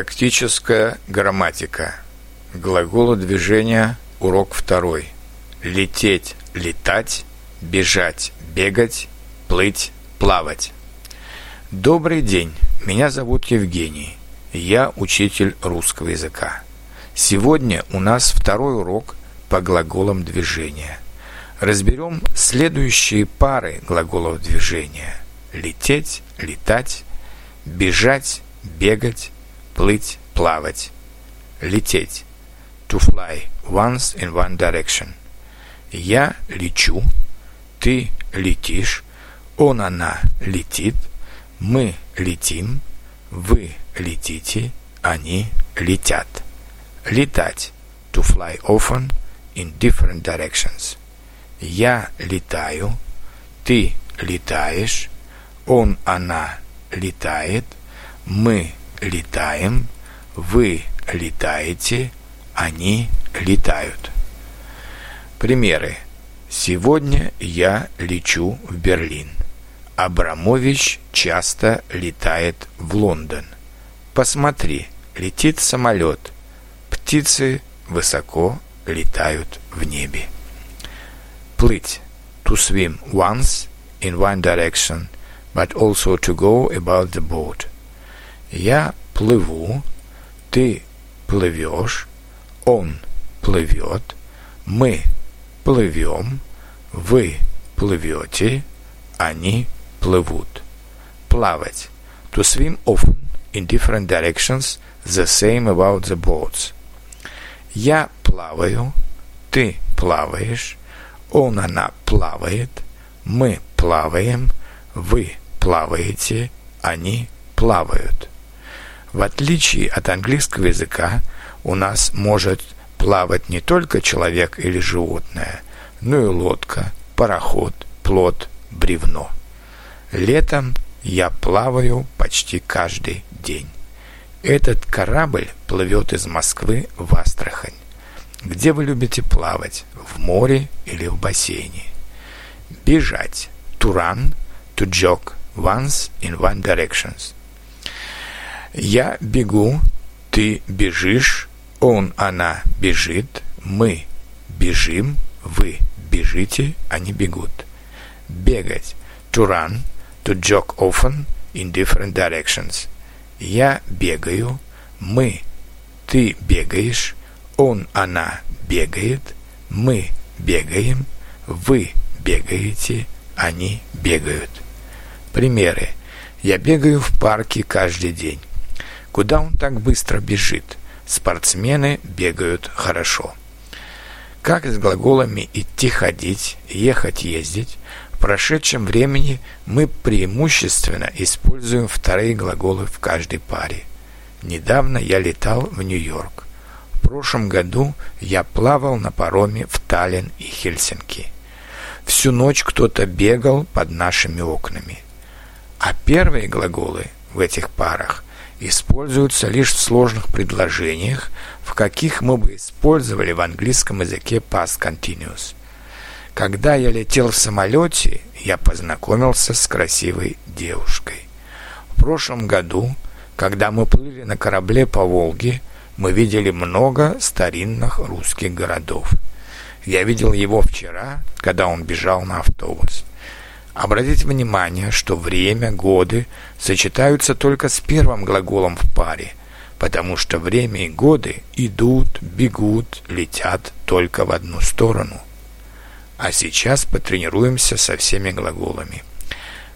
Практическая грамматика. Глаголы движения. Урок второй. Лететь, летать, бежать, бегать, плыть, плавать. Добрый день. Меня зовут Евгений. Я учитель русского языка. Сегодня у нас второй урок по глаголам движения. Разберем следующие пары глаголов движения. Лететь, летать, бежать, бегать, плыть, плавать. Лететь. To fly once in one direction. Я лечу, ты летишь, он, она летит, мы летим, вы летите, они летят. Летать. To fly often in different directions. Я летаю, ты летаешь, он, она летает, мы летаем, вы летаете, они летают. Примеры. Сегодня я лечу в Берлин. Абрамович часто летает в Лондон. Посмотри, летит самолет. Птицы высоко летают в небе. Плыть. To swim once in one direction, but also to go about the boat. Я плыву, ты плывешь, он плывет, мы плывем, вы плывете, они плывут. Плавать. To swim often in different directions, the same about the boats. Я плаваю, ты плаваешь, он, она плавает, мы плаваем, вы плаваете, они плавают. В отличие от английского языка, у нас может плавать не только человек или животное, но и лодка, пароход, плот, бревно. Летом я плаваю почти каждый день. Этот корабль плывет из Москвы в Астрахань. Где вы любите плавать? В море или в бассейне? Бежать. To run, to jog once in one directions. Я бегу, ты бежишь, он, она бежит, мы бежим, вы бежите, они бегут. Бегать. To run, to jog often in different directions. Я бегаю, мы, ты бегаешь, он, она бегает, мы бегаем, вы бегаете, они бегают. Примеры. Я бегаю в парке каждый день. Куда он так быстро бежит? Спортсмены бегают хорошо. Как с глаголами «идти», «ходить», «ехать», «ездить» в прошедшем времени мы преимущественно используем вторые глаголы в каждой паре. Недавно я летал в Нью-Йорк. В прошлом году я плавал на пароме в Таллин и Хельсинки. Всю ночь кто-то бегал под нашими окнами. А первые глаголы в этих парах используются лишь в сложных предложениях, в каких мы бы использовали в английском языке past continuous. Когда я летел в самолете, я познакомился с красивой девушкой. В прошлом году, когда мы плыли на корабле по Волге, мы видели много старинных русских городов. Я видел его вчера, когда он бежал на автобус. Обратите внимание, что время, годы сочетаются только с первым глаголом в паре, потому что время и годы идут, бегут, летят только в одну сторону. А сейчас потренируемся со всеми глаголами.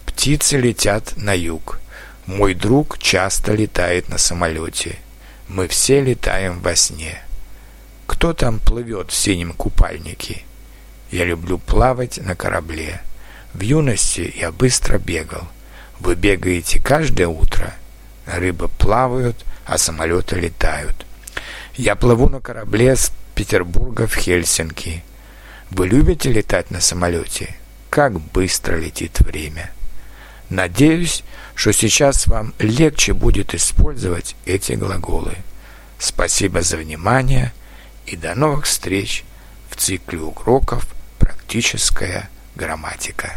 Птицы летят на юг. Мой друг часто летает на самолете. Мы все летаем во сне. Кто там плывет в синем купальнике? Я люблю плавать на корабле. В юности я быстро бегал. Вы бегаете каждое утро. Рыбы плавают, а самолеты летают. Я плыву на корабле с Петербурга в Хельсинки. Вы любите летать на самолете? Как быстро летит время. Надеюсь, что сейчас вам легче будет использовать эти глаголы. Спасибо за внимание и до новых встреч в цикле уроков «Практическая грамматика.